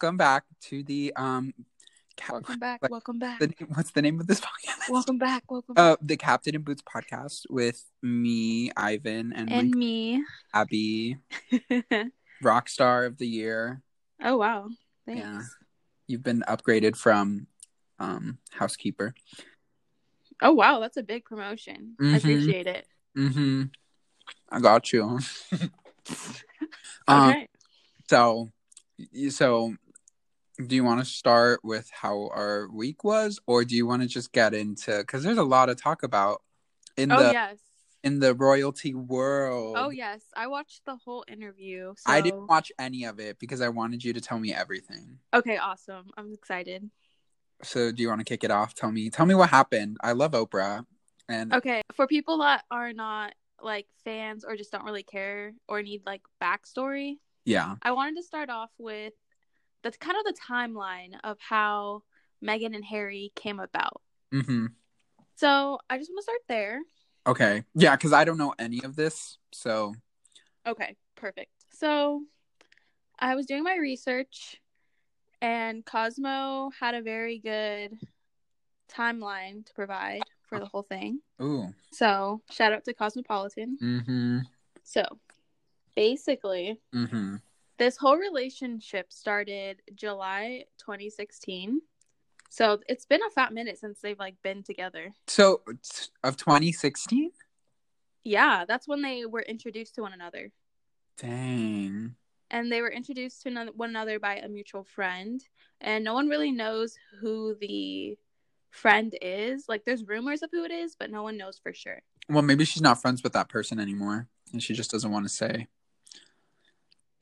welcome back to the um. Cap- Welcome back. Welcome back. the what's the name of this podcast? Welcome back. Welcome back. Uh, the Captain in Boots podcast with me, Ivan, and, and me. Abby, rock star of the year. oh wow. Thanks. Yeah. You've been upgraded from um housekeeper. Oh wow, that's a big promotion. Mhm. I appreciate it. Mm-hmm. I got you. um, Okay. so, so, do you want to start with how our week was, or do you want to just get into? Because there's a lot to talk about in oh the yes. in the royalty world. Oh yes. I watched the whole interview. So... I didn't watch any of it because I wanted you to tell me everything. Okay, awesome. I'm excited. So, do you want to kick it off? Tell me, tell me what happened. I love Oprah, and Okay, for people that are not like fans or just don't really care or need like backstory, yeah, I wanted to start off with that's kind of the timeline of how Meghan and Harry came about. mm-hmm. So I just want to start there. okay, yeah, because I don't know any of this. So, Okay, perfect. So I was doing my research and Cosmo had a very good timeline to provide for the whole thing. ooh, So shout out to Cosmopolitan. mm-hmm, So basically, mm-hmm. This whole relationship started July 2016. So it's been a fat minute since they've like been together. So, of 2016. Yeah, that's when they were introduced to one another. Dang. and they were introduced to one another by a mutual friend and no one really knows who the friend is like there's rumors of who it is but no one knows for sure Well, maybe she's not friends with that person anymore, and she just doesn't want to say.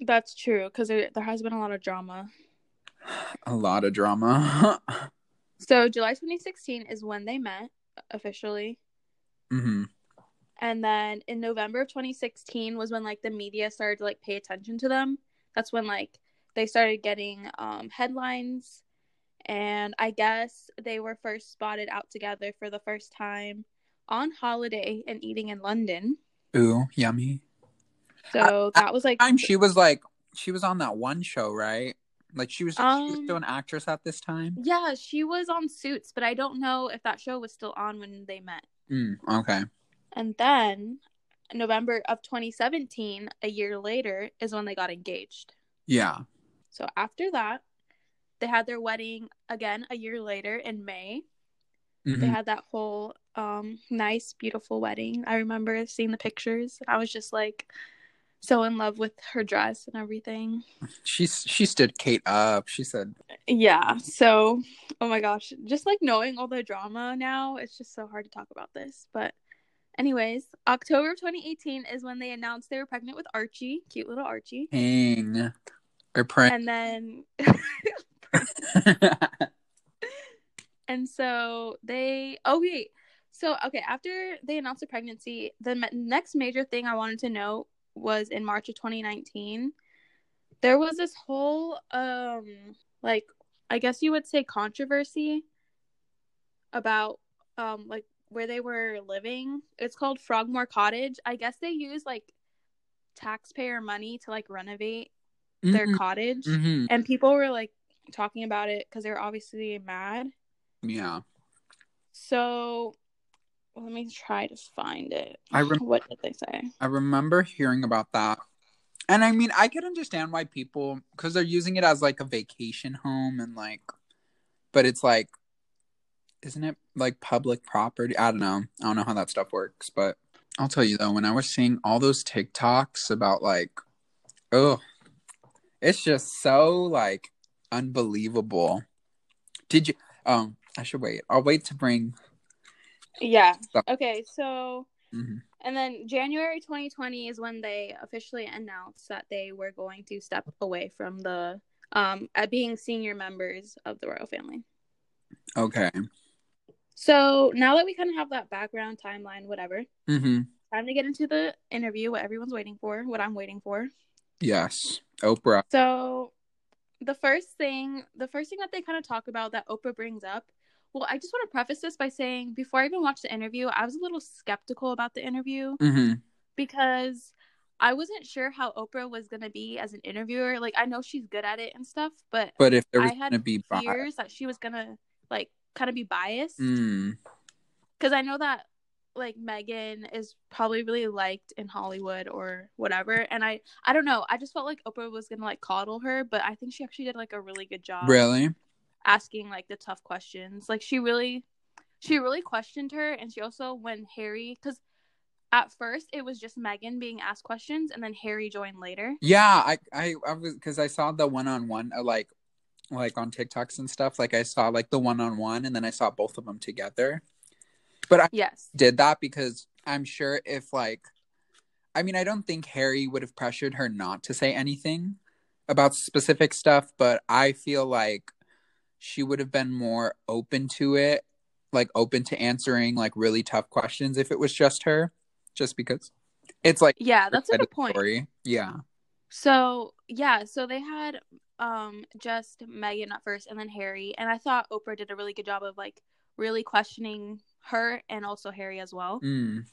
That's true because there, there has been a lot of drama. A lot of drama. so july 2016 is when they met officially. Hmm and then in november of 2016 was when like the media started to like pay attention to them. That's when like they started getting um headlines. And i guess they were first spotted out together for the first time on holiday and eating in london. Ooh, yummy. So that was like Time she was like, she was on that one show, right? Like she was, she was Um, still an actress at this time. yeah she was on suits but i don't know if that show was still on when they met Mm, okay. and then november of 2017 a year later is when they got engaged Yeah. So after that, they had their wedding again a year later in May. Mhm. They had that whole um nice, beautiful wedding. I remember seeing the pictures. I was just like so in love with her dress and everything. She she stood Kate up. She said, Yeah. So, oh my gosh, just like knowing all the drama now, it's just so hard to talk about this. But anyways, October of 2018 is when they announced they were pregnant with Archie, cute little Archie. "Hang or pray." And then And so they, oh wait, so okay, after they announced the pregnancy, the next major thing I wanted to know was in March of 2019. There was this whole, um, like, I guess you would say controversy about, um, like where they were living. It's called Frogmore Cottage. I guess they use like taxpayer money to like renovate their Mhm, cottage, mhm. and people were like talking about it because they were obviously mad. Yeah. So let me try to find it. I rem- what did they say? I remember hearing about that. And I mean, I can understand why people, because they're using it as like a vacation home and like, but it's like, isn't it like public property? I don't know. I don't know how that stuff works, but I'll tell you though, when I was seeing all those TikToks about like, oh, it's just so like unbelievable. Did you, um, I should wait. I'll wait to bring, Yeah. Okay, so Mhm. and then January 2020 is when they officially announced that they were going to step away from the um at being senior members of the royal family. okay. So now that we kind of have that background timeline, whatever, Mm-hmm. time to get into the interview. What everyone's waiting for, what I'm waiting for. Yes. Oprah. So the first thing, the first thing that they kind of talk about that Oprah brings up. Well, I just want to preface this by saying before I even watched the interview, I was a little skeptical about the interview Mm-hmm. because I wasn't sure how Oprah was gonna be as an interviewer. Like I know she's good at it and stuff, but But if there was I had gonna be fears that she was gonna like kind of be biased Mm, because I know that like Meghan is probably really liked in Hollywood or whatever, and I I don't know. I just felt like Oprah was gonna like coddle her, but I think she actually did like a really good job really? Asking like the tough questions. Like she really, she really questioned her, and she also when Harry because. At first, it was just Meghan being asked questions, and then Harry joined later. Yeah, I I, I was because I saw the one on one like like on TikToks and stuff. Like I saw like the one on one, and then I saw both of them together. But I Yes. did that because I'm sure if like, I mean, I don't think Harry would have pressured her not to say anything about specific stuff, but I feel like she would have been more open to it, like open to answering like really tough questions if it was just her, just because it's like Yeah, that's a good point. story. Yeah. So yeah, so they had um just Meghan at first and then Harry, and I thought Oprah did a really good job of like really questioning her and also Harry as well. Mm.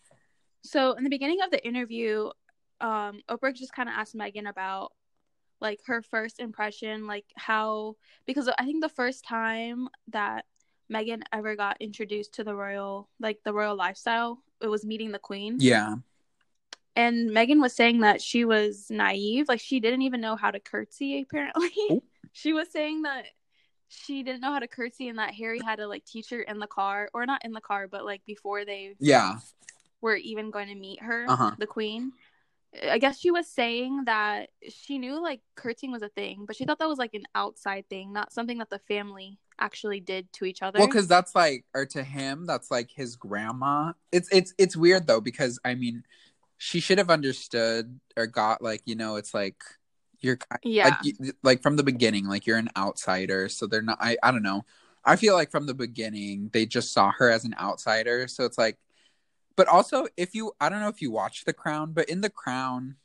So in the beginning of the interview, um Oprah just kind of asked Meghan about like her first impression, like how because I think the first time that Meghan ever got introduced to the royal like the royal lifestyle, it was meeting the queen. Yeah. and Meghan was saying that she was naive, like she didn't even know how to curtsy. Apparently, Oh. she was saying that she didn't know how to curtsy, and that Harry had to like teach her in the car, or not in the car, but like before they Yeah. were even going to meet her, Uh-huh. the queen. I guess she was saying that she knew like curtsying was a thing, but she thought that was like an outside thing, not something that the family actually did to each other. Well, because that's like, or to him, that's like his grandma. It's it's it's weird though because I mean, she should have understood or got like you know it's like you're yeah, like you, like from the beginning like you're an outsider so they're not I I don't know I feel like from the beginning they just saw her as an outsider so it's like but also if you I don't know if you watch The Crown but in The Crown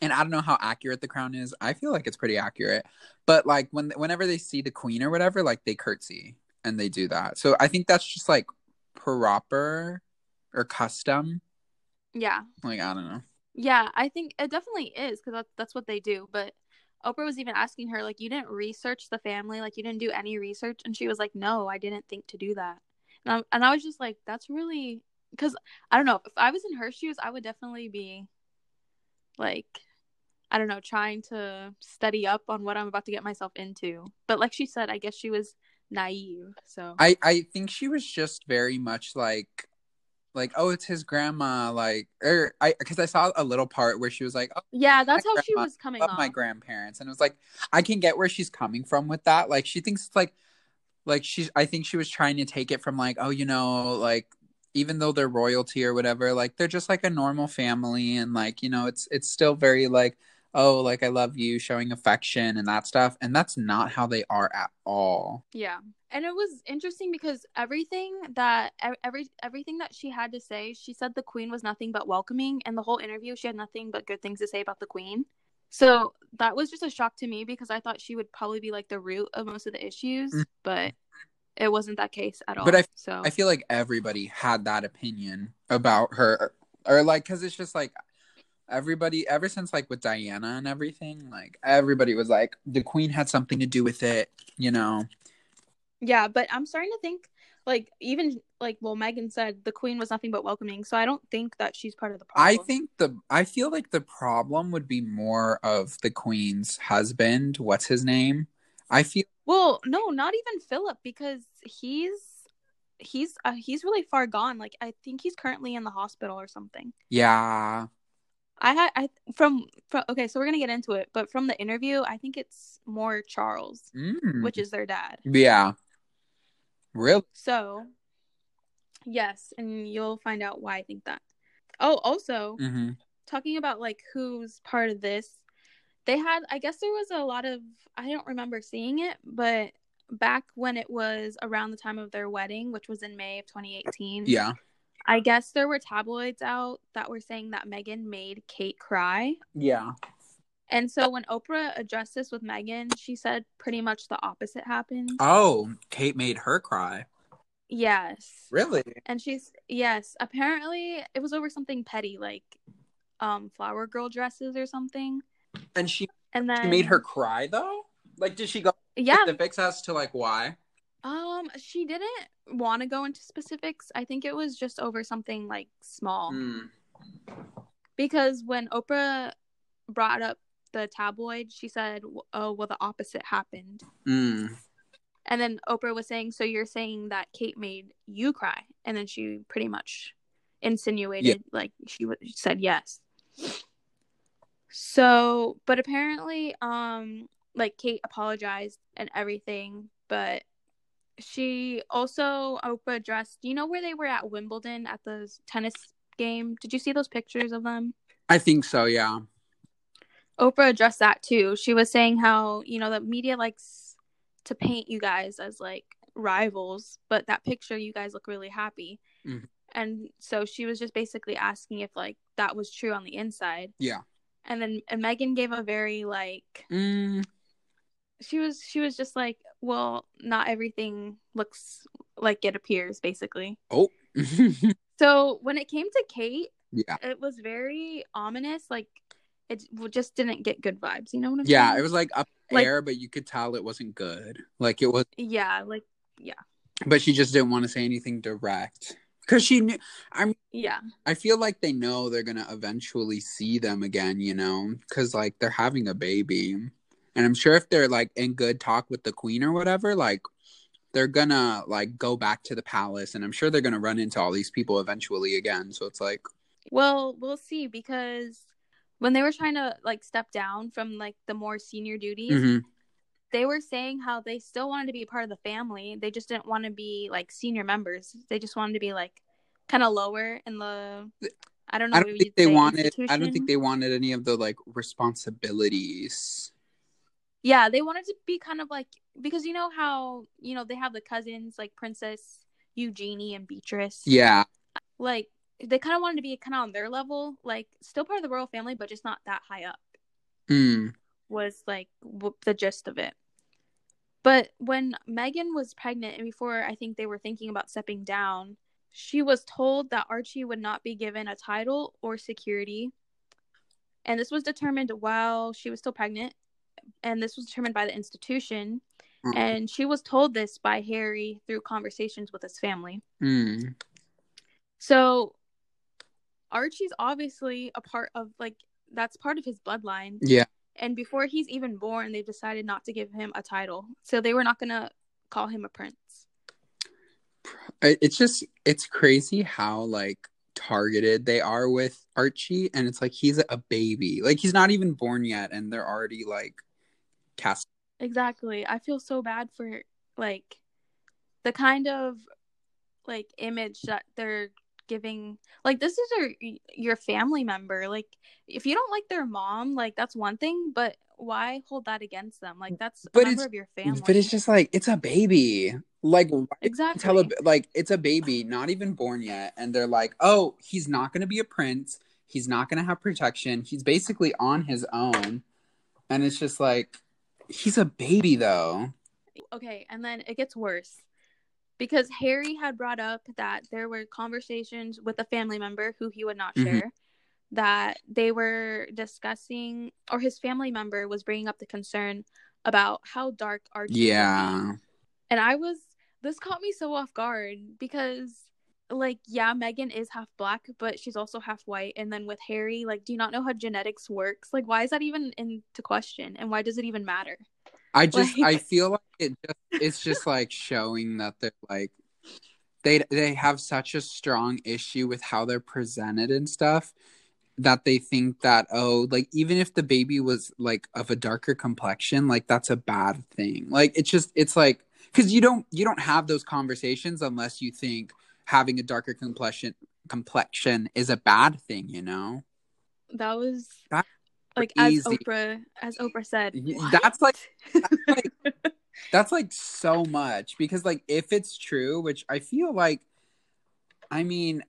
and I don't know how accurate The Crown is I feel like it's pretty accurate but like when whenever they see the queen or whatever like they curtsy and they do that so I think that's just like proper or custom yeah. like I don't know Yeah, I think it definitely is because that's that's what they do. But Oprah was even asking her like, "You didn't research the family, like you didn't do any research," and she was like, "No, I didn't think to do that." And I, and I was just like, "That's really because I don't know if I was in her shoes, I would definitely be like, I don't know, trying to study up on what I'm about to get myself into." But like she said, I guess she was naive. So I I think she was just very much like like oh it's his grandma like or I because I saw a little part where she was like oh yeah, that's how she was coming off. my grandparents and it was like I can get where she's coming from with that like she thinks it's like like she's I think she was trying to take it from like oh you know like even though they're royalty or whatever like they're just like a normal family and like you know it's it's still very like oh like I love you showing affection and that stuff and that's not how they are at all Yeah. And it was interesting because everything that every everything that she had to say, she said the queen was nothing but welcoming and the whole interview she had nothing but good things to say about the queen. So that was just a shock to me because I thought she would probably be like the root of most of the issues, Mm. but it wasn't that case at all. But I- so I feel like everybody had that opinion about her, or like, because it's just like everybody, ever since like with Diana and everything, like everybody was like, the queen had something to do with it, you know? yeah, but I'm starting to think like even like well Meghan said the queen was nothing but welcoming, so I don't think that she's part of the problem. I think the, I feel like the problem would be more of the queen's husband. What's his name? I feel, Well, no, not even Philip because he's he's uh, he's really far gone. Like I think he's currently in the hospital or something. yeah, I had I from, from okay, so we're gonna get into it, but from the interview, I think it's more Charles, mm, which is their dad. yeah, really? So, yes, and you'll find out why I think that. Oh, also mm-hmm. talking about like who's part of this, they had I guess there was a lot of I don't remember seeing it, but back when it was around the time of their wedding, which was in May of 2018. Yeah, I guess there were tabloids out that were saying that Meghan made Kate cry. yeah. And so when Oprah addressed this with Meghan, she said pretty much the opposite happened. Oh, Kate made her cry. yes. Really? And she's yes, apparently it was over something petty like um flower girl dresses or something. And she, And then she made her cry though. Like, did she go Yeah. The specifics as to like why? Um she didn't want to go into specifics. I think it was just over something like small. Mm. because when Oprah brought up the tabloid, she said, "Oh, well, the opposite happened." Mm. And then Oprah was saying, "So you're saying that Kate made you cry?" And then she pretty much insinuated, like she w- said yes. So, but apparently, um, like Kate apologized and everything, but she also Oprah addressed. You know where they were at Wimbledon at the tennis game? Did you see those pictures of them? I think so. Yeah. Oprah addressed that too. She was saying how, you know, the media likes to paint you guys as like rivals, but that picture you guys look really happy. Mhm. And so she was just basically asking if like that was true on the inside. Yeah. And then and Meghan gave a very like Mm. She was she was just like, well, not everything looks like it appears basically. Oh. So when it came to Kate, yeah. it was very ominous like it just didn't get good vibes, you know what I'm Yeah. saying? It was like up Like- air, but you could tell it wasn't good. Like it was, Yeah, like yeah. but she just didn't want to say anything direct because she knew. I'm. yeah. I feel like they know they're gonna eventually see them again. You know, because like they're having a baby, and I'm sure if they're like in good talk with the queen or whatever, like they're gonna like go back to the palace, and I'm sure they're gonna run into all these people eventually again. So it's like, Well, we'll see because when they were trying to like step down from like the more senior duties, mhm. they were saying how they still wanted to be a part of the family. They just didn't want to be like senior members. They just wanted to be like kind of lower in the I don't know. I don't think they wanted. I don't think they wanted any of the like responsibilities. Yeah, they wanted to be kind of like because you know how you know they have the cousins like Princess Eugenie and Beatrice. Yeah, like they kind of wanted to be kind of on their level, like still part of the royal family, but just not that high up. mm. Was like w- the gist of it. But when Meghan was pregnant and before I think they were thinking about stepping down, she was told that Archie would not be given a title or security. And this was determined while she was still pregnant. And this was determined by the institution. Mm. And she was told this by Harry through conversations with his family. Mm. So Archie's obviously a part of like that's part of his bloodline. yeah. And before he's even born, they've decided not to give him a title. So they were not gonna call him a prince. It's just it's crazy how like targeted they are with Archie and it's like he's a baby like he's not even born yet and they're already like cast. Exactly. I feel so bad for like the kind of like image that they're giving like this is your your family member. Like if you don't like their mom like that's one thing but why hold that against them? Like that's a But member of your family but it's just like it's a baby. Like exactly tell a, like it's a baby not even born yet and they're like oh he's not going to be a prince. He's not going to have protection. He's basically on his own. And it's just like he's a baby though. Okay and then it gets worse because harry had brought up that there were conversations with a family member who he would not Mhm. share that they were discussing or his family member was bringing up the concern about how dark archie yeah. And i was this caught me so off guard because like yeah meghan is half black but she's also half white. And then with harry like do you not know how genetics works? Like why is that even into question? And why does it even matter? I just Like- I feel like it just it's just like showing that they're like they they have such a strong issue with how they're presented and stuff that they think that oh like even if the baby was like of a darker complexion like that's a bad thing. Like it's just it's like because you don't you don't have those conversations unless you think having a darker complexion complexion is a bad thing you know that was That's like as oprah as oprah said Y- "What?" that's like- like that's like so much because like if it's true which i feel like i mean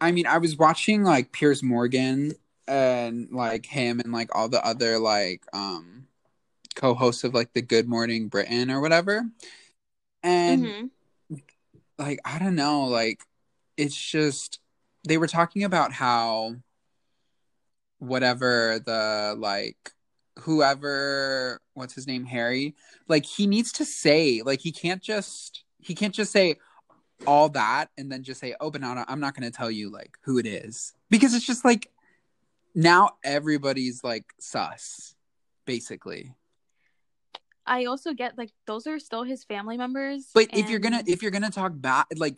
i mean i was watching like piers morgan and like him and like all the other like um co-hosts of like the good morning britain or whatever and Mhm. Like i don't know like it's just they were talking about how whatever the like whoever what's his name harry like he needs to say like he can't just he can't just say all that and then just say oh but i'm not going to tell you like who it is. Because it's just like now everybody's like sus basically I also get like those are still his family members. but if you're gonna if you're gonna talk bad like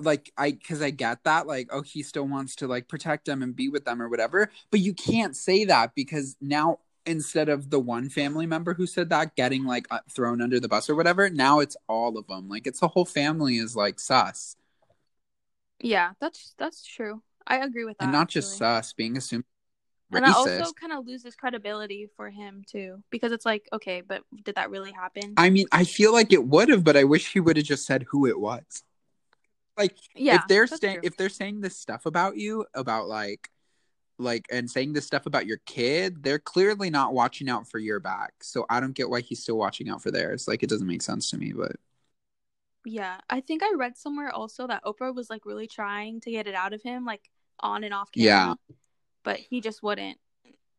like i because i get that like oh he still wants to like protect them and be with them or whatever but you can't say that because now instead of the one family member who said that getting like uh, thrown under the bus or whatever now it's all of them like it's the whole family is like sus yeah, that's that's true. I agree with that. and not just actually. sus being assumed And that also kind of loses credibility for him too, because it's like, okay, but did that really happen? i mean i feel like it would have but i wish he would have just said who it was like yeah, if they're saying if they're saying this stuff about you about like like and saying this stuff about your kid they're clearly not watching out for your back so i don't get why he's still watching out for theirs like it doesn't make sense to me but yeah, I think I read somewhere also that Oprah was like really trying to get it out of him, like on and off camera. Yeah. But he just wouldn't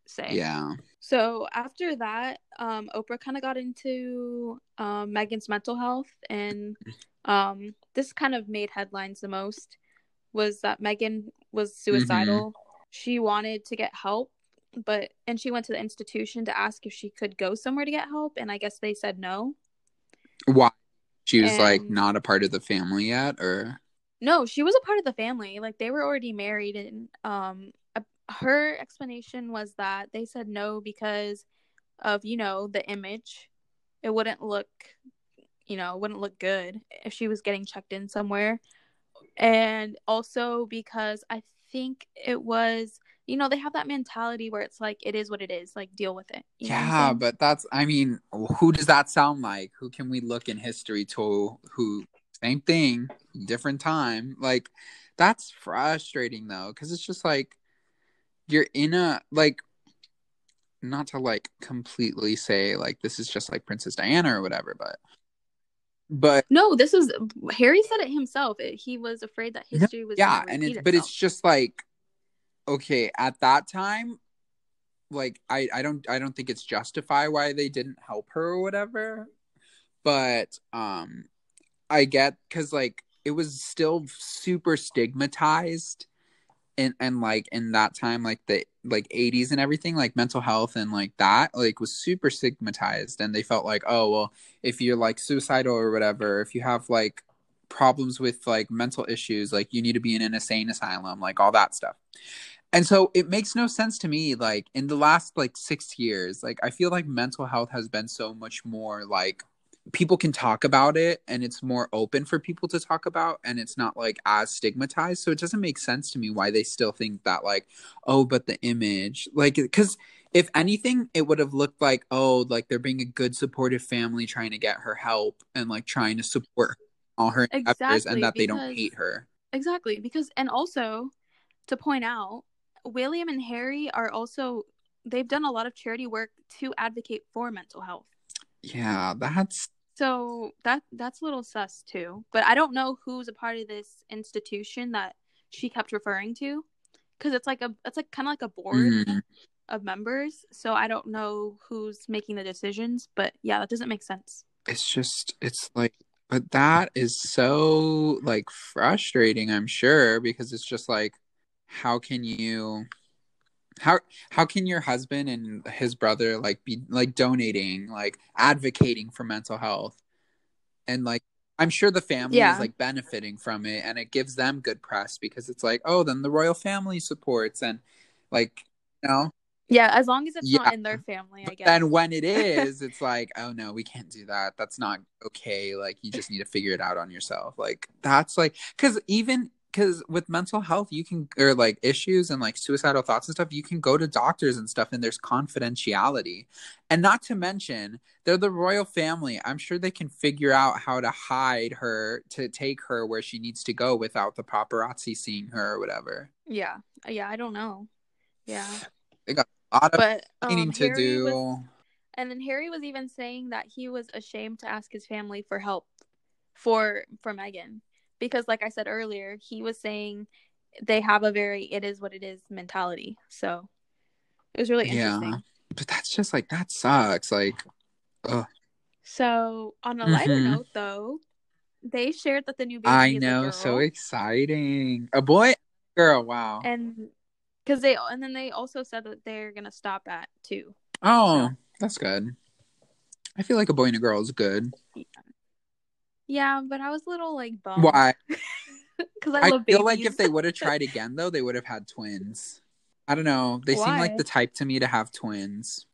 say. yeah So after that, um, Oprah kind of got into um, Meghan's mental health, and um, this kind of made headlines the most. Was that Meghan was suicidal? She wanted to get help, but and she went to the institution to ask if she could go somewhere to get help, and I guess they said no. why she was like not a part of the family yet or No, she was a part of the family. Like they were already married, and um, her explanation was that they said no because of you know the image. It wouldn't look, you know, it wouldn't look good if she was getting checked in somewhere, and also because I think it was, you know, they have that mentality where it's like it is what it is, like deal with it. You know what I'm yeah but that's i mean who does that sound like who can we look in history to who same thing different time like that's frustrating though because it's just like you're in a like not to like completely say like this is just like princess diana or whatever but but No, this was Harry said it himself. It, he was afraid that history was yeah and it's but it's just like okay at that time like i i don't i don't think it's justify why they didn't help her or whatever but um i get because like it was still super stigmatized and and like in that time like the like 80s and everything like mental health and like that like was super stigmatized. And they felt like oh well if you're like suicidal or whatever if you have like problems with like mental issues like you need to be in an insane asylum like all that stuff. And so it makes no sense to me like in the last like 6 years like i feel like mental health has been so much more like people can talk about it and it's more open for people to talk about and it's not like as stigmatized so it doesn't make sense to me why they still think that like oh but the image like because if anything it would have looked like oh like they're being a good supportive family trying to get her help and like trying to support all her Exactly, and that they don't hate her Exactly, because and also to point out, William and Harry are also they've done a lot of charity work to advocate for mental health. yeah that's So that that's a little sus too. But I don't know who's a part of this institution that she kept referring to because it's like a it's like kind of like a board mm, of members. So I don't know who's making the decisions, but yeah, that doesn't make sense. it's just it's like but that is so like frustrating i'm sure because it's just like how can you how how can your husband and his brother like be like donating like advocating for mental health and like i'm sure the family Yeah. is like benefiting from it and it gives them good press because it's like oh then the royal family supports and like you know Yeah, as long as it's Yeah. not in their family, I guess. then when it is, it's like, oh no, we can't do that. That's not okay. Like you just need to figure it out on yourself. Like that's like because even because with mental health, you can or like issues and like suicidal thoughts and stuff, you can go to doctors and stuff, and there's confidentiality. And not to mention, they're the royal family. I'm sure they can figure out how to hide her to take her where she needs to go without the paparazzi seeing her or whatever. yeah, yeah, I don't know. Yeah, They got A lot of but um, to Harry do. was- and then Harry was even saying that he was ashamed to ask his family for help for for Meghan because, like I said earlier, he was saying they have a very "it is what it is" mentality. So It was really interesting. Yeah. But that's just like that sucks. Like, ugh. So on a lighter Mhm. note, though, they shared that the new baby I know, so exciting. A boy, girl. Wow. and because they and then they also said that they're gonna stop at two. Oh, that's good. I feel like a boy and a girl is good. Yeah, but I was a little like bummed. Why? Because I, I love feel like if they would have tried again, though, they would have had twins. I don't know. They seem like the type to me to have twins.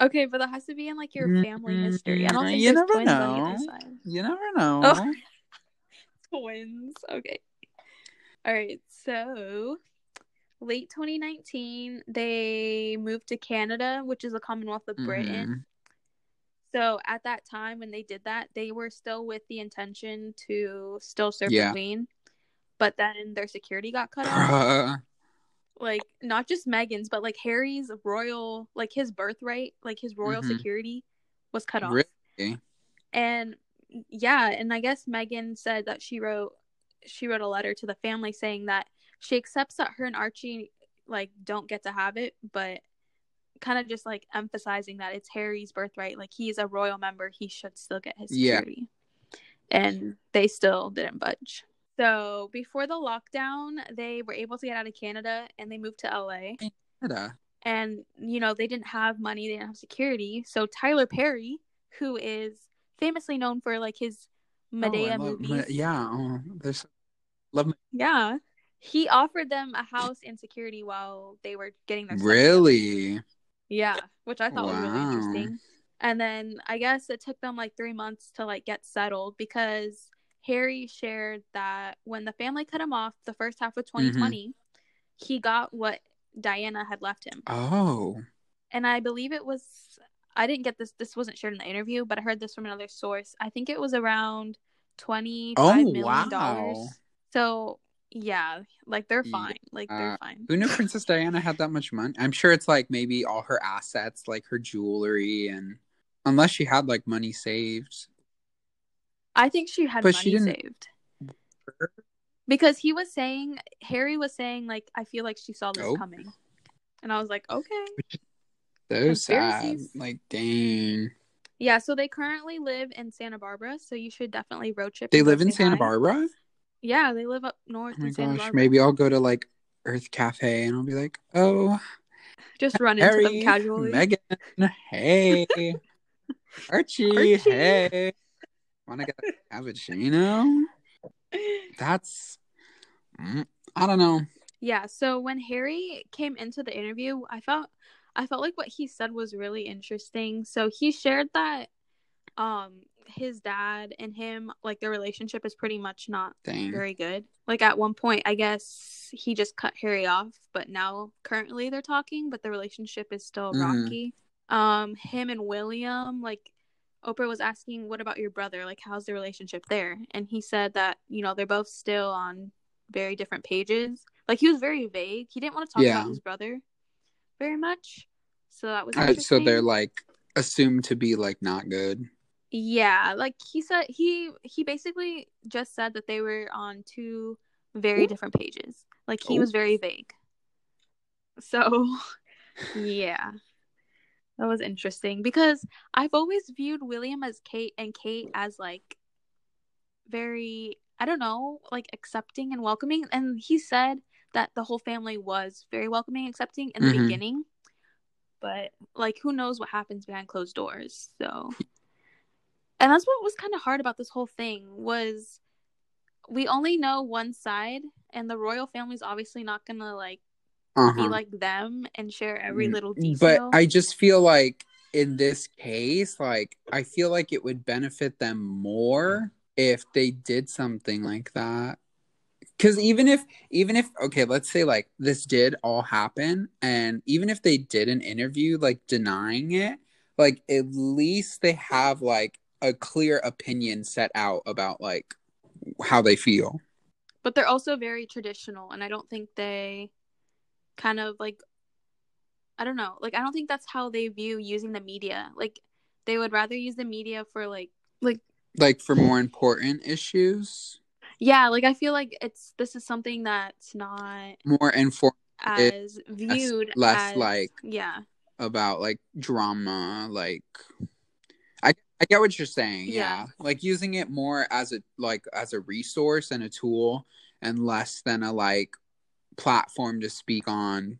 Okay, but that has to be in like your family history. I don't Mm, think you there's never twins on know. either side. You never know. Oh. Twins. Okay. All right. So, late 2019, they moved to Canada, which is a Commonwealth of Britain. So, at that time when they did that, they were still with the intention to still serve Yeah. the queen, but then their security got cut off. Like not just Meghan's, but like Harry's royal, like his birthright, like his royal Mhm. security was cut off. Really? and yeah and i guess meghan said that she wrote she wrote a letter to the family saying that she accepts that her and archie like don't get to have it but kind of just like emphasizing that it's harry's birthright like he's a royal member he should still get his security. Yeah. and they still didn't budge so before the lockdown they were able to get out of canada and they moved to la Canada. and you know they didn't have money they didn't have security so tyler perry who is famously known for like his Oh, Madea love- movies yeah. Oh, there's love. yeah he offered them a house and security while they were getting their Really? Yeah which i thought was really interesting and then i guess it took them like three months to like get settled because harry shared that when the family cut him off the first half of mm-hmm. 2020 he got what diana had left him Oh. and I believe it was I didn't get this this wasn't shared in the interview, but I heard this from another source. I think it was around twenty Oh, five million wow. dollars. So yeah, like they're fine. Like they're uh, fine. Who knew Princess Diana had that much money? I'm sure it's like maybe all her assets, like her jewelry, and unless she had like money saved. I think she had But money she didn't- saved. Because he was saying Harry was saying like I feel like she saw this Oh. coming. And I was like, okay. So sad. Like, dang. Yeah, so they currently live in Santa Barbara, so you should definitely road trip. They live in Santa. Barbara? Yeah, they live up north Oh my in gosh. Maybe I'll go to like Earth Cafe and I'll be like, oh, just run into them Harry, casually. Meghan, hey. Archie, Archie. hey. Want to get a cappuccino? That's, mm, I don't know. Yeah, so when Harry came into the interview, I felt I felt like what he said was really interesting. So he shared that um his dad and him like their relationship is pretty much not Dang. very good. Like at one point, I guess he just cut Harry off, but now currently they're talking, but the relationship is still Mhm. rocky. Um him and William like Oprah was asking, "What about your brother? Like how's the relationship there?" And he said that, you know, they're both still on very different pages. Like he was very vague. He didn't want to talk Yeah. about his brother very much. So that was Uh, so they're like assumed to be like not good. Yeah, like he said he he basically just said that they were on two very Ooh. different pages. Like he Ooh. was very vague. So, yeah. That was interesting because I've always viewed William as Kate and Kate as like very I don't know, like accepting and welcoming and he said that the whole family was very welcoming accepting in the Mhm. beginning. But like who knows what happens behind closed doors. So and that's what was kind of hard about this whole thing was we only know one side and the royal family's obviously not gonna like Uh be like them and share every little detail. But I just feel like in this case, like I feel like it would benefit them more if they did something like that. Cause even if even if okay, let's say like this did all happen and even if they did an interview like denying it, like at least they have like a clear opinion set out about like how they feel. but they're also very traditional and i don't think they kind of like i don't know. Like i don't think that's how they view using the media. Like they would rather use the media for like like Like for more important issues, yeah like i feel like it's this is something that's not more informed as viewed less as, like yeah. about like drama like I get what you're saying. Yeah. Yeah. Like using it more as a like as a resource and a tool and less than a like platform to speak on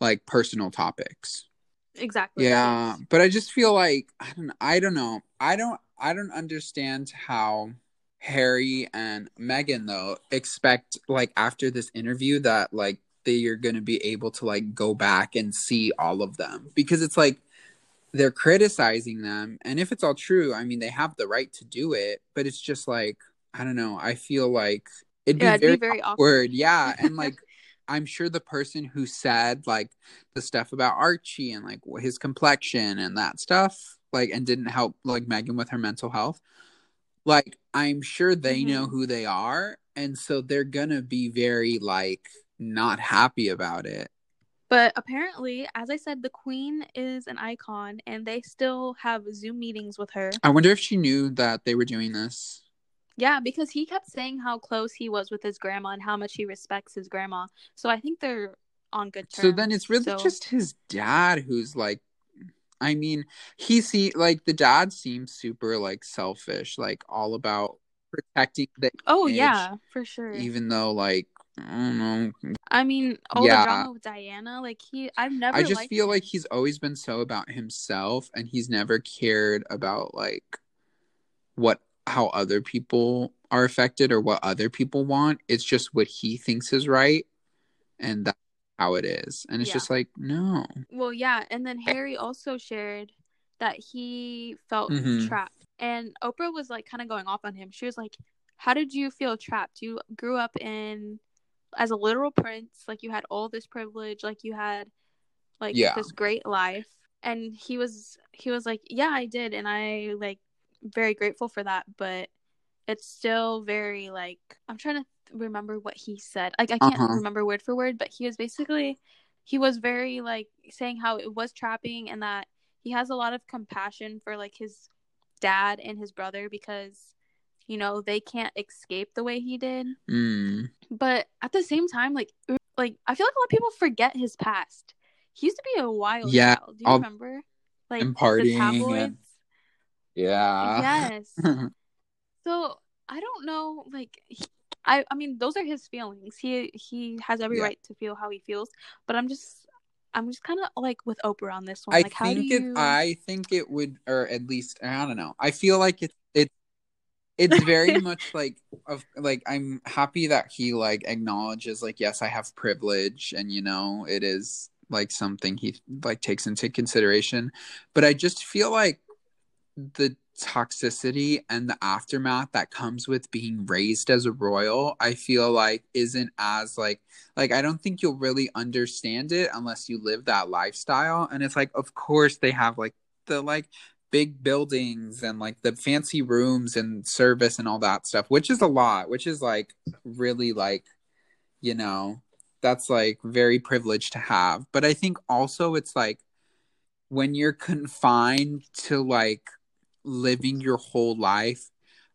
like personal topics. exactly Yeah, but I just feel like I don't I don't know. I don't I don't understand how Harry and Meghan though expect like after this interview that like they are going to be able to like go back and see all of them because it's like they're criticizing them and if it's all true, I mean they have the right to do it, but it's just like I don't know. I feel like it'd be it'd very be very awkward word yeah and like i'm sure the person who said like the stuff about archie and like his complexion and that stuff like and didn't help like meghan with her mental health like i'm sure they know Mhm. who they are and so they're gonna be very like not happy about it But apparently, as I said, the queen is an icon and they still have Zoom meetings with her. i wonder if she knew that they were doing this Yeah, because he kept saying how close he was with his grandma and how much he respects his grandma. So I think they're on good terms. so then it's really So- just his dad who's like i mean he see like the dad seems super like selfish like all about protecting the Oh image, yeah, for sure. even though like i don't know I mean, all Yeah. the drama with Diana, like he I've never i just feel him. like he's always been so about himself and he's never cared about like what how other people are affected or what other people want it's just what he thinks is right and that's how it is and it's Yeah. just like no Well, yeah, and then Harry also shared that he felt Mhm. trapped. And Oprah was like kind of going off on him. She was like, "How did you feel trapped? You grew up in as a literal prince, like you had all this privilege, like you had like Yeah. this great life." And he was he was like, "Yeah, I did, and I like very grateful for that, but it's still very like I'm trying to remember what he said. Like I can't Uh-huh. remember word for word, but he was basically he was very like saying how it was trapping and that he has a lot of compassion for like his dad and his brother because you know they can't escape the way he did mm. but at the same time like like i feel like a lot of people forget his past he used to be a wild Yeah, child do you all- remember like and the partying yeah yes so i don't know like he, i i mean those are his feelings he he has every Yeah. right to feel how he feels but i'm just i'm just kind of like with oprah on this one I like how do think you it. I think it would, or at least I don't know. I feel like it. It. It's very much like of like I'm happy that he like acknowledges like yes I have privilege and you know it is like something he like takes into consideration, but I just feel like the toxicity and the aftermath that comes with being raised as a royal i feel like isn't as like like i don't think you'll really understand it unless you live that lifestyle and it's like of course they have like the like big buildings and like the fancy rooms and service and all that stuff which is a lot which is like really like you know that's like very privileged to have. But i think also it's like when you're confined to like living your whole life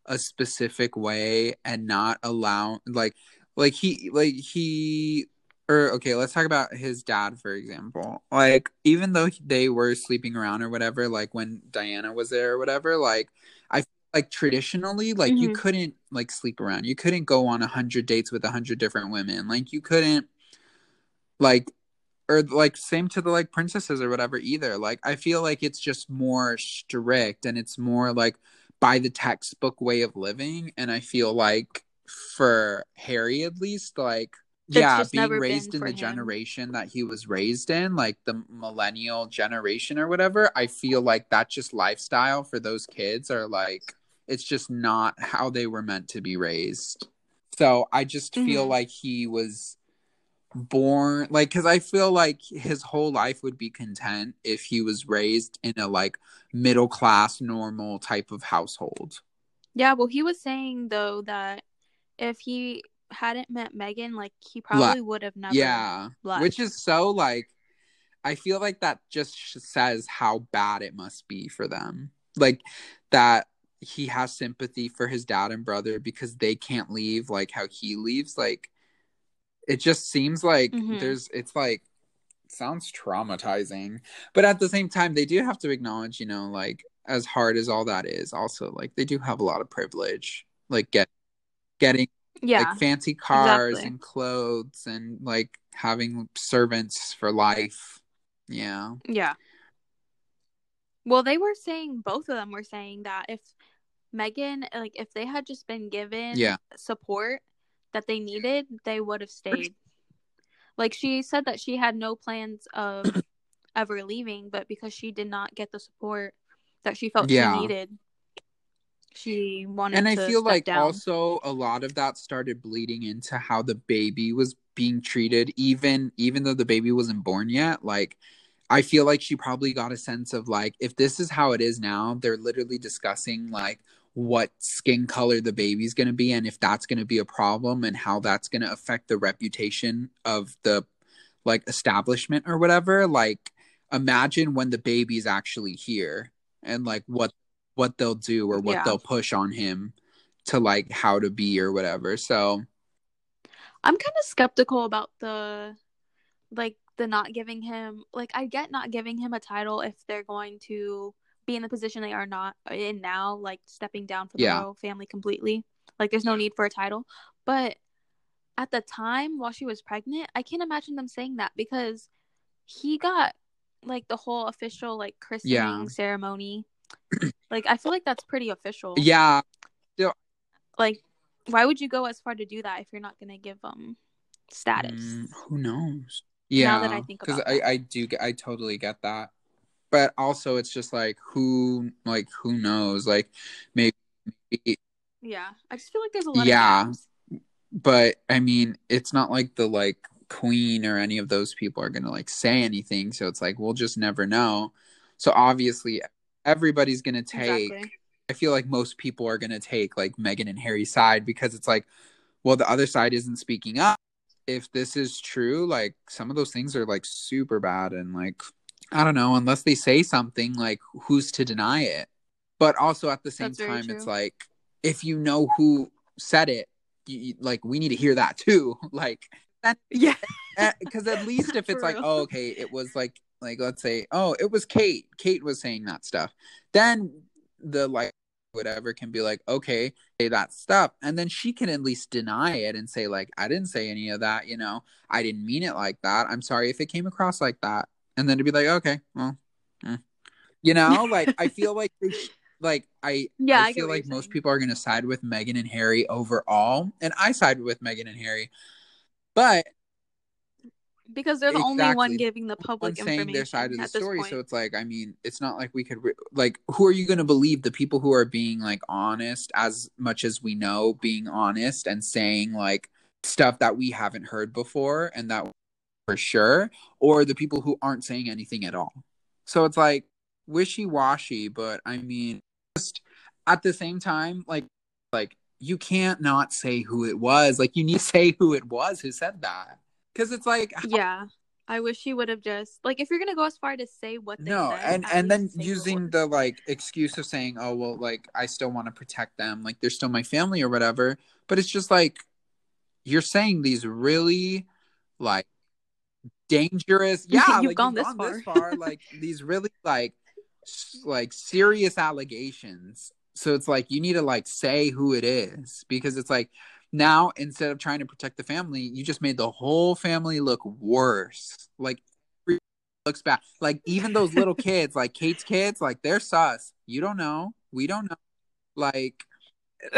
a specific way and not allow like like he like he or okay let's talk about his dad for example. Like even though they were sleeping around or whatever like when diana was there or whatever like i feel like traditionally like you Mhm. couldn't like sleep around. You couldn't go on a hundred dates with a hundred different women. Like you couldn't like or like same to the like princesses or whatever either. Like i feel like it's just more strict and it's more like by the textbook way of living. And i feel like for harry at least like yeah being raised in the him. generation that he was raised in like the millennial generation or whatever i feel like that just lifestyle for those kids are like it's just not how they were meant to be raised so i just feel Mhm. like he was born like because i feel like his whole life would be content if he was raised in a like middle class normal type of household Yeah, well, he was saying though that if he hadn't met Meghan, like he probably would have never. yeah left. which is so like i feel like that just says how bad it must be for them like that he has sympathy for his dad and brother because they can't leave like how he leaves like it just seems like Mhm. there's it's like sounds traumatizing but at the same time they do have to acknowledge you know like as hard as all that is also like they do have a lot of privilege like get getting Yeah. like fancy cars exactly. and clothes and like having servants for life yeah Yeah. Well, they were saying both of them were saying that if Meghan, like, if they had just been given Yeah. support that they needed, they would have stayed. Like she said that she had no plans of ever leaving, but because she did not get the support that she felt Yeah. she needed, she wanted and i feel like down. also a lot of that started bleeding into how the baby was being treated even even though the baby wasn't born yet like i feel like she probably got a sense of like if this is how it is now they're literally discussing like what skin color the baby's going to be and if that's going to be a problem and how that's going to affect the reputation of the like establishment or whatever like imagine when the baby's actually here and like what what they'll do or what Yeah. they'll push on him to like how to be or whatever so I'm kind of skeptical about the like the not giving him like I get not giving him a title if they're going to be in the position they are not uh, in now, like stepping down for the royal family completely. Like there's no need for a title. But at the time while she was pregnant, I can't imagine them saying that because he got like the whole official like christening Yeah. ceremony. Like I feel like that's pretty official. yeah. Like why would you go as far to do that if you're not gonna give them status? mm, who knows? Yeah Now that I think because i i do get i totally get that. But also it's just like who like who knows? Like maybe Yeah, I just feel like there's a lot Yeah. of but i mean it's not like the like queen or any of those people are gonna like say anything. So it's like we'll just never know. So obviously everybody's gonna take Exactly. i feel like most people are gonna take like meghan and harry's side because it's like well the other side isn't speaking up if this is true like some of those things are like super bad and like i don't know unless they say something like who's to deny it but also at the same time it's like if you know who said it you, you- like we need to hear that too like Yeah. Eh, because at least if it's like oh okay it was like like let's say oh it was kate. Kate was saying that stuff. Then the like whatever can be like okay say that stuff. And then she can at least deny it and say like i didn't say any of that you know? I didn't mean it like that. I'm sorry if it came across like that. And then to be like okay well eh. you know? Like i feel like like i Yeah, I i feel like most people are going to side with meghan and harry overall. And i side with meghan and harry. But Because they're the only one giving the public saying information their side of the story point. so it's like i mean it's not like we could re- like who are you going to believe? The people who are being like honest as much as we know being honest and saying like stuff that we haven't heard before and that for sure or the people who aren't saying anything at all. So it's like wishy-washy but i mean just at the same time like like you can't not say who it was. Like you need to say who it was who said that because it's like yeah. I wish he would have just like if you're gonna go as far to say what they no said, and and then least say who it using the like excuse of saying oh well like i still want to protect them like they're still my family or whatever but it's just like you're saying these really like dangerous yeah You've like gone you've this gone this far. far like these really like like serious allegations so it's like you need to like say who it is because it's like now instead of trying to protect the family you just made the whole family look worse. Like looks bad. Like even those little kids like kate's kids like they're sus. You don't know. We don't know. Like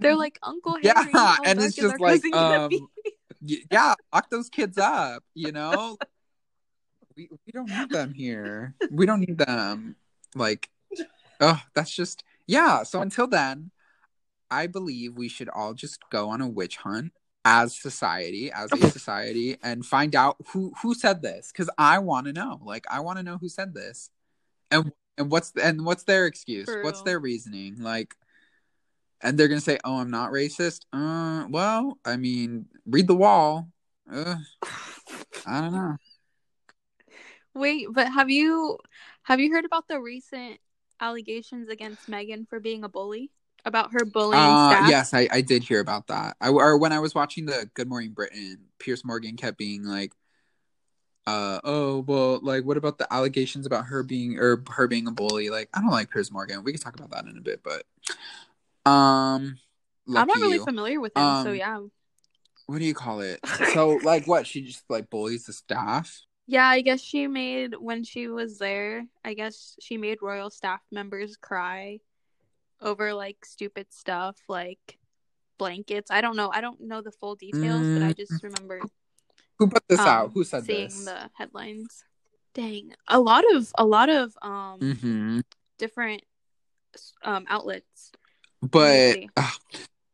they're like Uncle Harry. Yeah, and it's just like, cousin gonna be?" um, yeah lock those kids up you know? We, we don't need them here. We don't need them. Like oh that's just yeah so until then i believe we should all just go on a witch hunt as society as a society and find out who who said this because i want to know. Like i want to know who said this. And and what's and what's their excuse? For what's their reasoning? Like and they're gonna say oh i'm not racist. Uh well i mean read the wall. Uh, i don't know. Wait, but have you have you heard about the recent allegations against Meghan for being a bully? About her bullying Uh, staff. yes, I, I did hear about that. I or when I was watching the Good Morning Britain, Piers Morgan kept being like, uh, oh well, like what about the allegations about her being or her being a bully? Like I don't like Piers Morgan. We can talk about that in a bit, but um, I'm not really you. familiar with him, so Um, yeah. What do you call it? So like what? She just like bullies the staff. Yeah, I guess she made when she was there. I guess she made royal staff members cry over like stupid stuff, like blankets. I don't know. I don't know the full details, but I just remember Who put this um, out? Who said seeing this? the headlines. Dang, a lot of a lot of um Mm-hmm. different um outlets. But uh,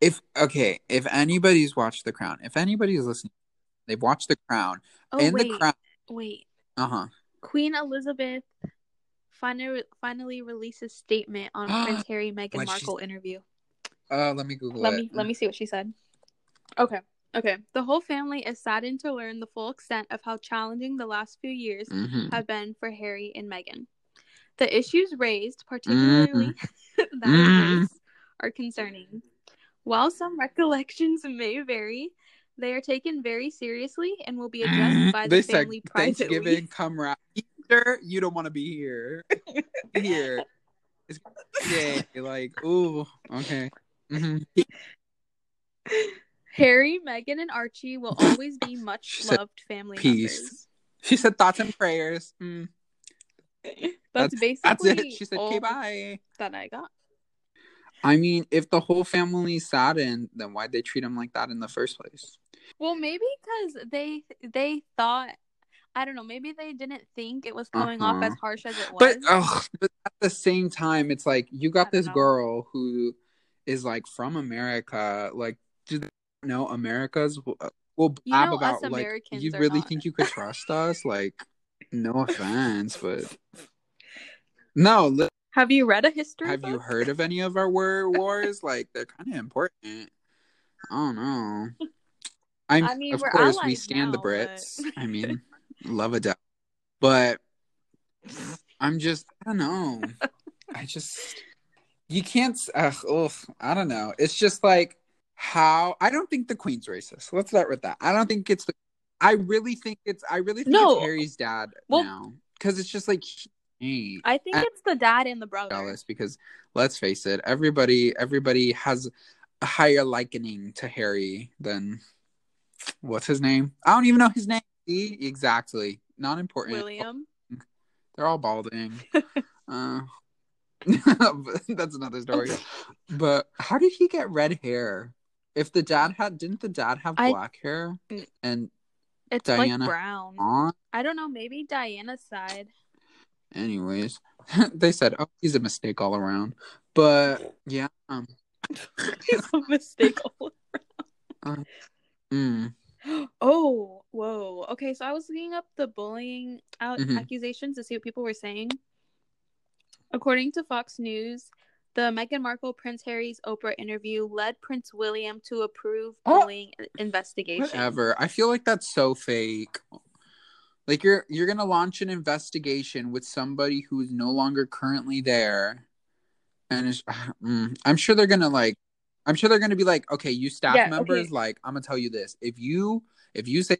if okay, if anybody's watched The Crown, if anybody's listening, they've watched The Crown. Oh In wait, The Crown, wait. uh huh. Queen Elizabeth finally finally releases statement on Prince Harry Meghan What'd she Markle interview. Uh, let me Google Let it. me let me see what she said. Okay. Okay. The whole family is saddened to learn the full extent of how challenging the last few years Mhm. have been for Harry and Meghan. The issues raised, particularly that Mhm. of race, are concerning. While some recollections may vary, they are taken very seriously and will be addressed by the they family privately. Thanksgiving, come round. You don't want to be here. here. It's yeah, like ooh, okay. hmm Harry, Meghan, and Archie will always be much loved family peace. She said thoughts and prayers. Mm, members. That's, basically that's it. She said, "Okay, bye." that I got. I mean, if the whole family's saddened, then why'd they treat him like that in the first place? Well, maybe because they they thought I don't know. Maybe they didn't think it was coming off as Uh-huh. harsh as it was. But ugh, but at the same time, it's like you got this know. girl who is like from America. Like, do they know America's will will You blab know, us about like Americans you really not- think you could trust us? Like, no offense, but no. Li- have you read a history? have you heard of any of our war wars? Like, they're kind of important. I don't know. I'm, I mean, of we're course, we allies stand the now, but- Brits. I mean, love a but I'm just, I don't know. I just, you can't. Ugh, ugh, I don't know. It's just like how I don't think the Queen's racist. Let's start with that. I don't think it's the. I really think it's. I really think No. it's Harry's dad Well- now because it's just like. He, I think it's the dad and the brother. jealous because let's face it, everybody everybody has a higher likening to Harry than what's his name? I don't even know his name. See? Exactly. Not important. William. They're all balding. uh, that's another story. But how did he get red hair? If the dad had, didn't the dad have I- black hair? Mm. And It's Diana like brown. on, I don't know. Maybe Diana's side. anyways, they said, "Oh, he's a mistake all around." But yeah, um, it's a mistake. All around. Uh, mm, oh, whoa. Okay, so I was looking up the bullying out- Mhm. accusations to see what people were saying. According to Fox News, the Meghan Markle Prince Harry's Oprah interview led Prince William to approve Oh. bullying investigation. whatever. I feel like that's so fake. Like you're you're gonna launch an investigation with somebody who is no longer currently there, and mm, I'm sure they're gonna like. I'm sure they're gonna be like, okay, you staff Yeah, members, okay. like I'm gonna tell you this: if you if you say,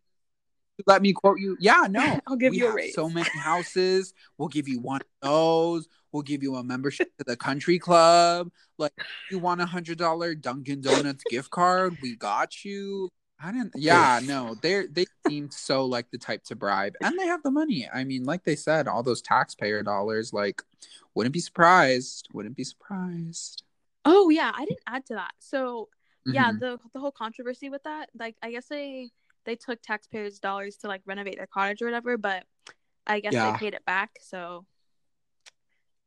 let me quote you, yeah, no, I'll give we you a raise. so many houses. We'll give you one of those. We'll give you a membership to the country club. Like, you want a hundred dollar Dunkin' Donuts gift card? We got you. I didn't. Yeah, no, they they seem so like the type to bribe, and they have the money. I mean, like they said, all those taxpayer dollars. Like, wouldn't be surprised. Wouldn't be surprised. Oh yeah, I didn't add to that. So yeah, Mhm. the the whole controversy with that, like I guess they they took taxpayers' dollars to like renovate their cottage or whatever, but I guess Yeah. they paid it back. So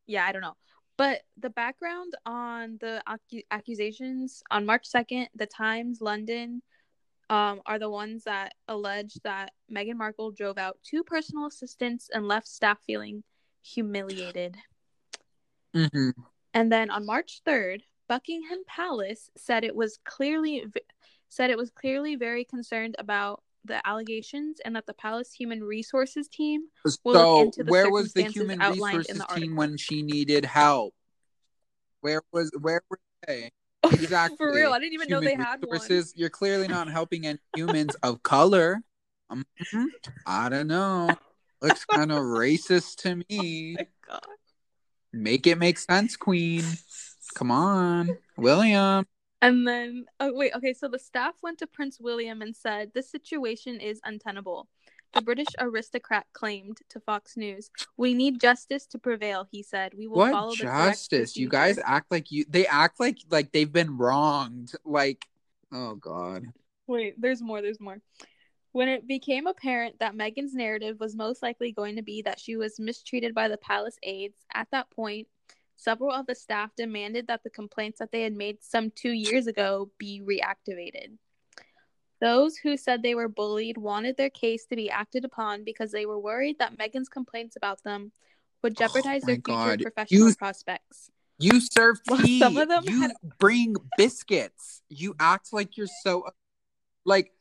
yeah, I don't know. But the background on the accu- accusations on March second, the Times London um, are the ones that allege that Meghan Markle drove out two personal assistants and left staff feeling humiliated. Mhm. And then on March 3rd, Buckingham Palace said it was clearly said it was clearly very concerned about the allegations and that the palace human resources team We'll look into the where was the human resources the team when she needed help? Where was where were Hey, Oh, exactly. For real, I didn't even know they Human had one. resources. You're clearly not helping any humans of color. Um, I don't know. Looks kind of racist to me. Oh my God. Make it make sense, Queen. Come on, William. And then, oh wait, okay. So the staff went to Prince William and said this situation is untenable. The British aristocrat claimed to Fox News, "We need justice to prevail." He said, "We will follow What the justice? You guys act like you. They act like like they've been wronged. Like, oh god. Wait, there's more. There's more. When it became apparent that Meghan's narrative was most likely going to be that she was mistreated by the palace aides, at that point, several of the staff demanded that the complaints that they had made some two years ago be reactivated. Those who said they were bullied wanted their case to be acted upon because they were worried that Meghan's complaints about them would oh jeopardize Oh their my future God. professional You- prospects. You serve Well, tea. some of them you had- bring biscuits. You act like you're so like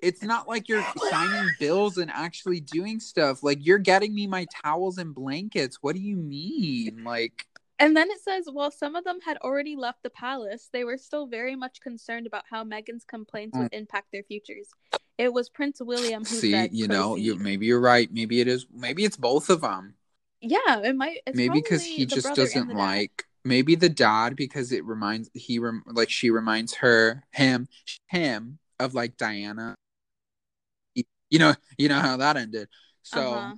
it's not like you're signing bills and actually doing stuff. Like you're getting me my towels and blankets. What do you mean? Like And then it says, while some of them had already left the palace, they were still very much concerned about how Meghan's complaints would impact their futures. It was Prince William who see, said, you know, you maybe you're right. Maybe it is maybe it's both of them. yeah, it might. It's maybe because he just doesn't like maybe the dad because it reminds he rem, like she reminds her him him of like Diana you know you know how that ended so Uh-huh.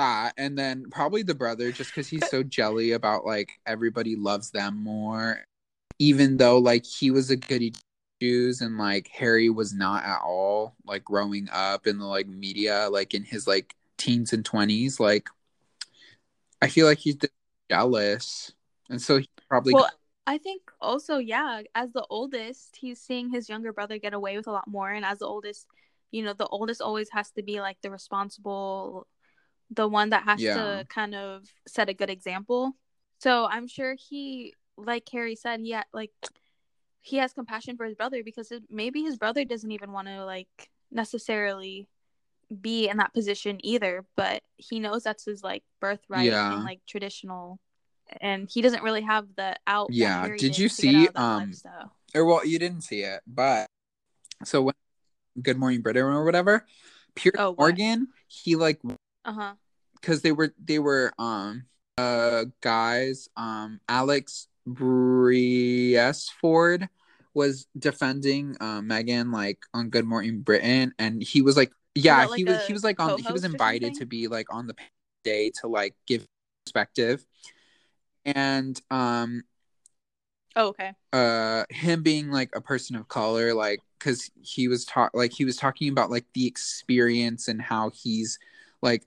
That and then probably the brother just because he's so jelly about like everybody loves them more even though like he was a goody shoes and like Harry was not at all like growing up in the like media like in his like teens and 20s like I feel like he's jealous and so he probably Well, I think also, yeah, as the oldest, he's seeing his younger brother get away with a lot more, and as the oldest, you know, the oldest always has to be like the responsible, the one that has Yeah. to kind of set a good example. So I'm sure he, like Carrie said, he had, like he has compassion for his brother because it, maybe his brother doesn't even want to like necessarily be in that position either, but he knows that's his like birthright Yeah. and like traditional. And he doesn't really have the out. Yeah, did you see, out of that um, lifestyle. or well you didn't see it but so when Good Morning Britain or whatever Piers Oh, what? Morgan he like Uh huh. because they were they were um uh guys um alex Ford was defending uh, meghan like on good morning britain and he was like yeah he like was he was like on he was invited to be like on the day to like give perspective and um Oh, okay. uh him being like a person of color like because he was talk like he was talking about like the experience and how he's like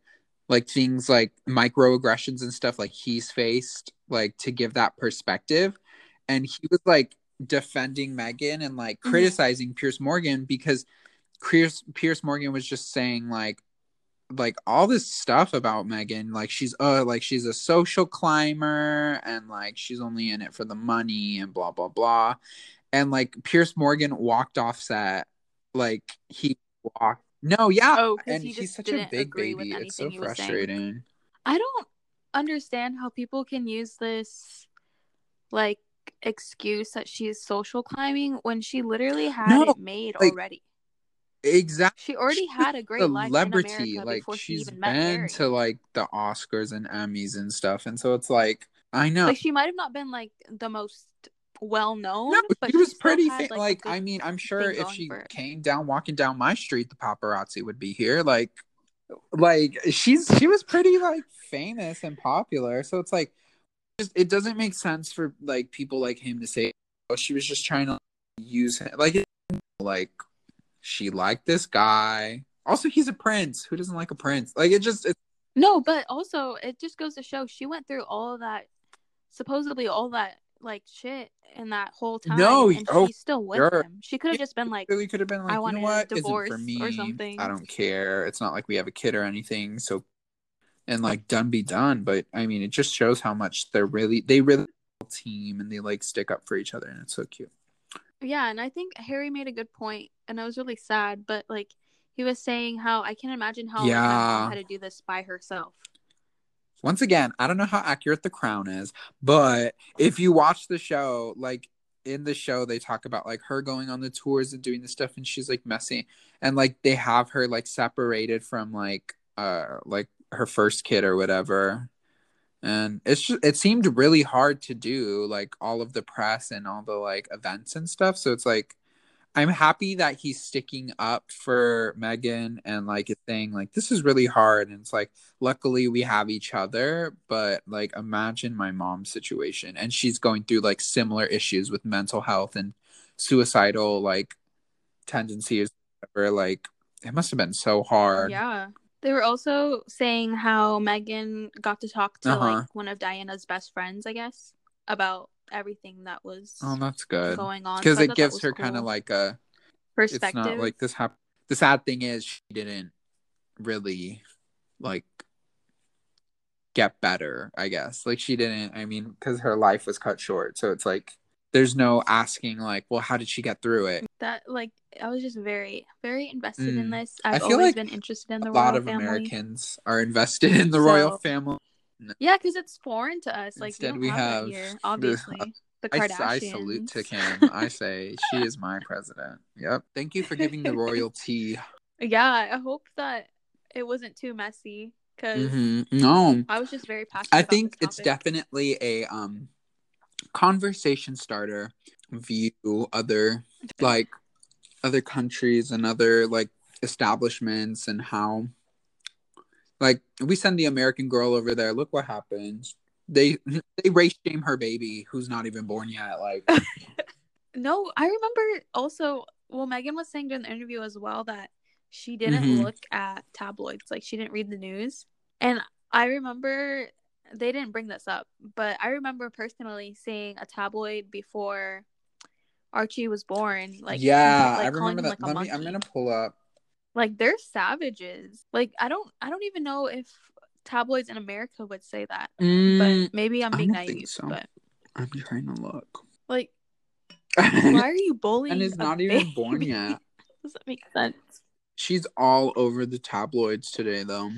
like things like microaggressions and stuff like he's faced like to give that perspective and he was like defending meghan and like Mhm. criticizing piers morgan because piers piers morgan was just saying like like all this stuff about Meghan, like she's uh like she's a social climber and like she's only in it for the money and blah blah blah. And like Piers Morgan walked off set, like he walked. No, yeah, Oh, and he he's such a big baby. It's so he was saying. frustrating. I don't understand how people can use this like excuse that she's social climbing when she literally had No, it made like, already. Exactly. She already She's had a great life in celebrity. Like she she's even been to like the Oscars and Emmys and stuff, and so it's like I know. Like she might have not been like the most well known, No, but she was still pretty. had, Fa- like, like, good I mean, I'm sure if she came down walking down my street, the paparazzi would be here. Like, like she's she was pretty like famous and popular. So it's like, just it doesn't make sense for like people like him to say, "Oh, she was just trying to use him." Like, like she liked this guy. Also, he's a prince. Who doesn't like a prince? Like, it just it, No, but also it just goes to show she went through all that supposedly all that like shit in that whole time. No, and oh, she's still with sure. him. She could have just been like really could have been like, I you want know a what? Isn't divorce for or something. I don't care. It's not like we have a kid or anything. So, and like done be done. But I mean, it just shows how much they're really they really team and they like stick up for each other, and it's so cute. Yeah, and I think Harry made a good point, and I was really sad, but like he was saying how I can't imagine how Yeah. had to do this by herself. Once again, I don't know how accurate the crown is, but if you watch the show, like in the show they talk about like her going on the tours and doing the stuff and she's like messy. And like they have her like separated from like uh like her first kid or whatever. And it's just it seemed really hard to do like all of the press and all the like events and stuff. So it's like i'm happy that he's sticking up for meghan and like saying like this is really hard and it's like luckily we have each other but like imagine my mom's situation and she's going through like similar issues with mental health and suicidal like tendencies whatever like it must have been so hard Yeah. They were also saying how Meghan got to talk to Uh-huh. like one of Diana's best friends, I guess, about everything that was oh that's good going on. because So it gives her kind of like a perspective. it's not like this hap- the sad thing is she didn't really like get better i guess like she didn't i mean because her life was cut short so it's like there's no asking like well how did she get through it that like I was just very, very invested in Mm. this. I I've feel always like been interested in the royal family. a lot of family. americans are invested in the royal So- Yeah, because it's foreign to us. Like Instead, we have, have here, the- obviously. The, I, Kardashians. I salute to kim i say she is my president yep thank you for giving the royalty Yeah, I hope that it wasn't too messy because Mhm. no I was just very passionate. I think it's definitely a um conversation starter. View other like other countries and other like establishments and how like we send the American girl over there. Look what happens. They they race shame her baby who's not even born yet. Like No, I remember also. Well, Meghan was saying during the interview as well that she didn't Mhm. look at tabloids, like she didn't read the news. And I remember they didn't bring this up, but I remember personally seeing a tabloid before Archie was born. Like yeah, like i remember that like, Let me, i'm gonna pull up. Like they're savages. Like I don't, I don't even know if tabloids in America would say that. Mm, But maybe I'm I being naive. so. But I'm trying to look. like, why are you bullying? and is a not even born yet. Does that make sense? She's all over the tabloids today, though,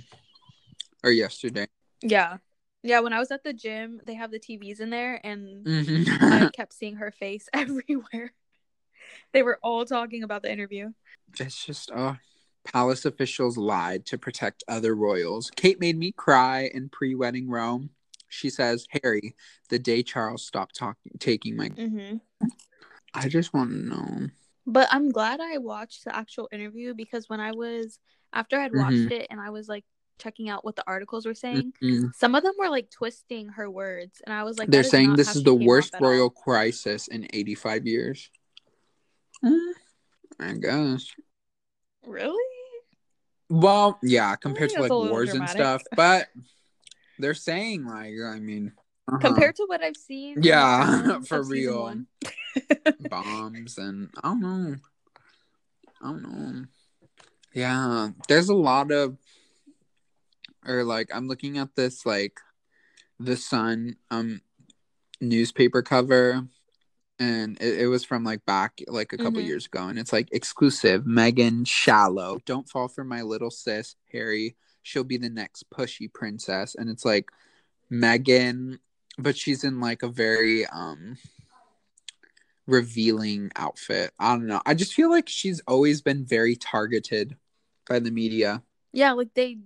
or yesterday. Yeah. Yeah, when I was at the gym, they have the TVs in there and I Mhm. kept seeing her face everywhere. They were all talking about the interview. it's just, oh, palace officials lied to protect other royals. Kate made me cry in pre-wedding Rome. She says, "Harry, the day Charles stopped talking, taking my, Mm-hmm. I just want to know." But I'm glad I watched the actual interview because when I was after I'd watched it and I was like checking out what the articles were saying, Mhm. some of them were like twisting her words, and I was like, They're saying this is the worst royal crisis in 85 years. Mm, I guess. Really? Well, yeah, compared to like a little wars and stuff, but they're saying like, I mean, uh-huh. Compared to what I've seen, Yeah, The for real. bombs and I don't know, I don't know. Yeah, there's a lot of, or like I'm looking at this like, the Sun um newspaper cover. And it, it was from like back like a couple Mhm. years ago, and it's like exclusive Meghan Shallow. Don't fall for my little sis, Harry. She'll be the next pushy princess. And it's like Meghan, but she's in like a very um revealing outfit. I don't know. I just feel like she's always been very targeted by the media Yeah, like they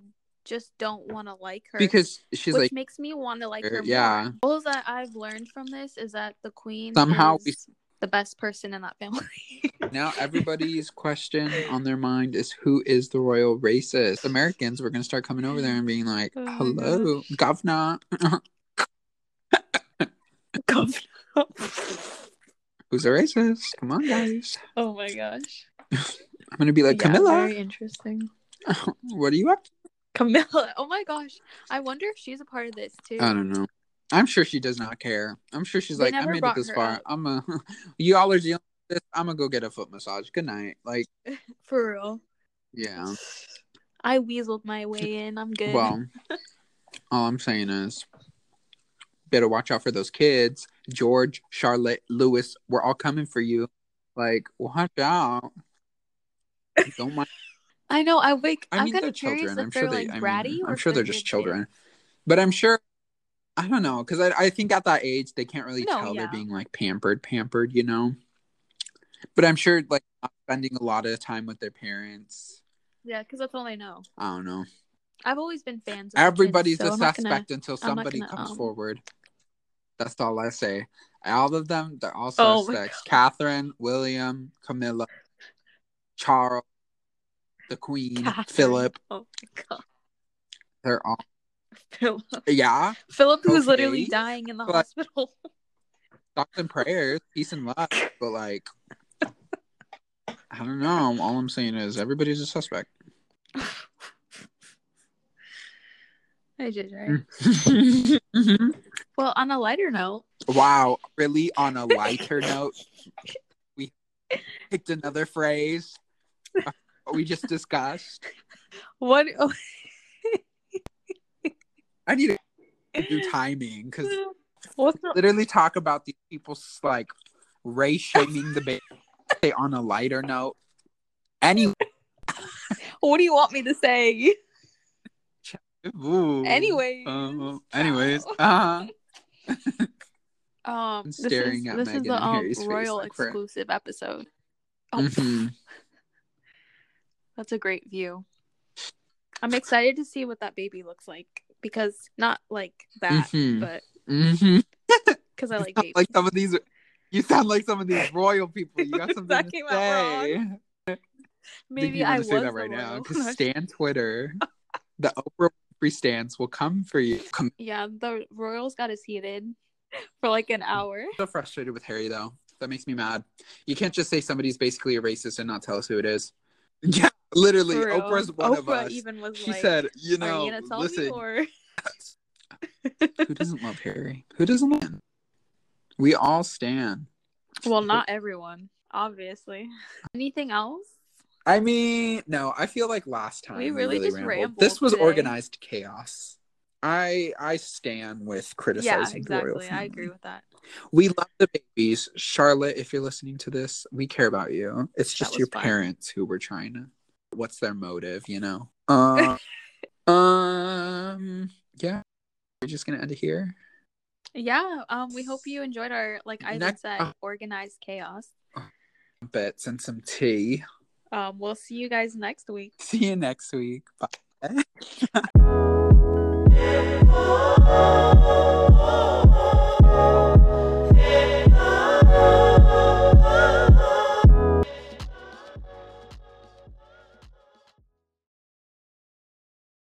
just don't want to like her because she's which like makes me want to like er, her. yeah. more. All that I've learned from this is that the queen Somehow is we- the best person in that family. now everybody's question on their mind is who is the royal racist? Americans were gonna start coming over there and being like, Oh "Hello, governor, who's a racist? Come on, guys." oh my gosh. I'm gonna be like, Yeah, Camilla, very interesting. what are you up? to?" Camilla. Oh my gosh. I wonder if she's a part of this too. I don't know. I'm sure she does not care. I'm sure she's They like, I made it this far. up. I'm a, you all are dealing with this. I'm gonna go get a foot massage. Good night. Like, For real. yeah. I weaseled my way in. I'm good. Well, all I'm saying is, better watch out for those kids. George, Charlotte, Lewis, we're all coming for you. Like, watch out. Don't mind. I know. I wake. I I'm mean, they're children. I'm they're sure they. Like, I mean, I'm sure they're, they're just good kids. children. But I'm sure. I don't know, because I, I think at that age they can't really No, tell yeah. they're being like pampered, pampered, you know. But I'm sure like spending a lot of time with their parents. Yeah, because that's all I know. I don't know. I've always been fans. Of Everybody's kids, so a I'm suspect gonna- until somebody gonna, comes um, forward. That's all I say. All of them, they're all Oh suspects. Catherine, William, Camilla, Charles, the Queen, Catherine. Philip. Oh my god, They're all Philip. yeah. Philip who's literally dying in the But- hospital. Thoughts and prayers, peace and love. But like, I don't know. All I'm saying is everybody's a suspect. I did right. Mm. Well, on a lighter note, Wow, really? On a lighter note, we picked another phrase we just discussed. what? Oh, I need to do timing because the, literally talk about these people's like race shaming the baby say on a lighter note. Anyway, what do you want me to say? ooh. Anyway. Uh, anyways, uh, Um, this staring is, at this Meghan is the um, face royal like exclusive episode. Oh, mhm. That's a great view. I'm excited to see what that baby looks like because not like that, Mhm. but because I like babies. like some of these. You sound like some of these royal people. You got something That to came out say. wrong. I think Maybe I was say that right now because Stan Twitter, the Oprah Winfrey stans will come for you. Come yeah, the royals got us heated for like an hour. so frustrated with Harry though. That makes me mad. You can't just say somebody's basically a racist and not tell us who it is. Yeah, literally. Oprah's one Oprah of us. even was she like, said, "You know, you listen, or?" who doesn't love Harry? Who doesn't love him? We all stand. well, not everyone, obviously. Anything else? I mean, no. I feel like last time We really just rambled This was today. organized chaos. I I stand with Yeah, criticizing royal exactly. I agree with that. We love the babies, Charlotte. If you're listening to this, we care about you. It's just your fun. parents who were trying to. What's their motive? You know. Uh, um. Yeah. We're just gonna end it here. Yeah. Um. We hope you enjoyed our, like I Next- said, organized chaos. Bits and some tea. Um. We'll see you guys next week. See you next week. Bye.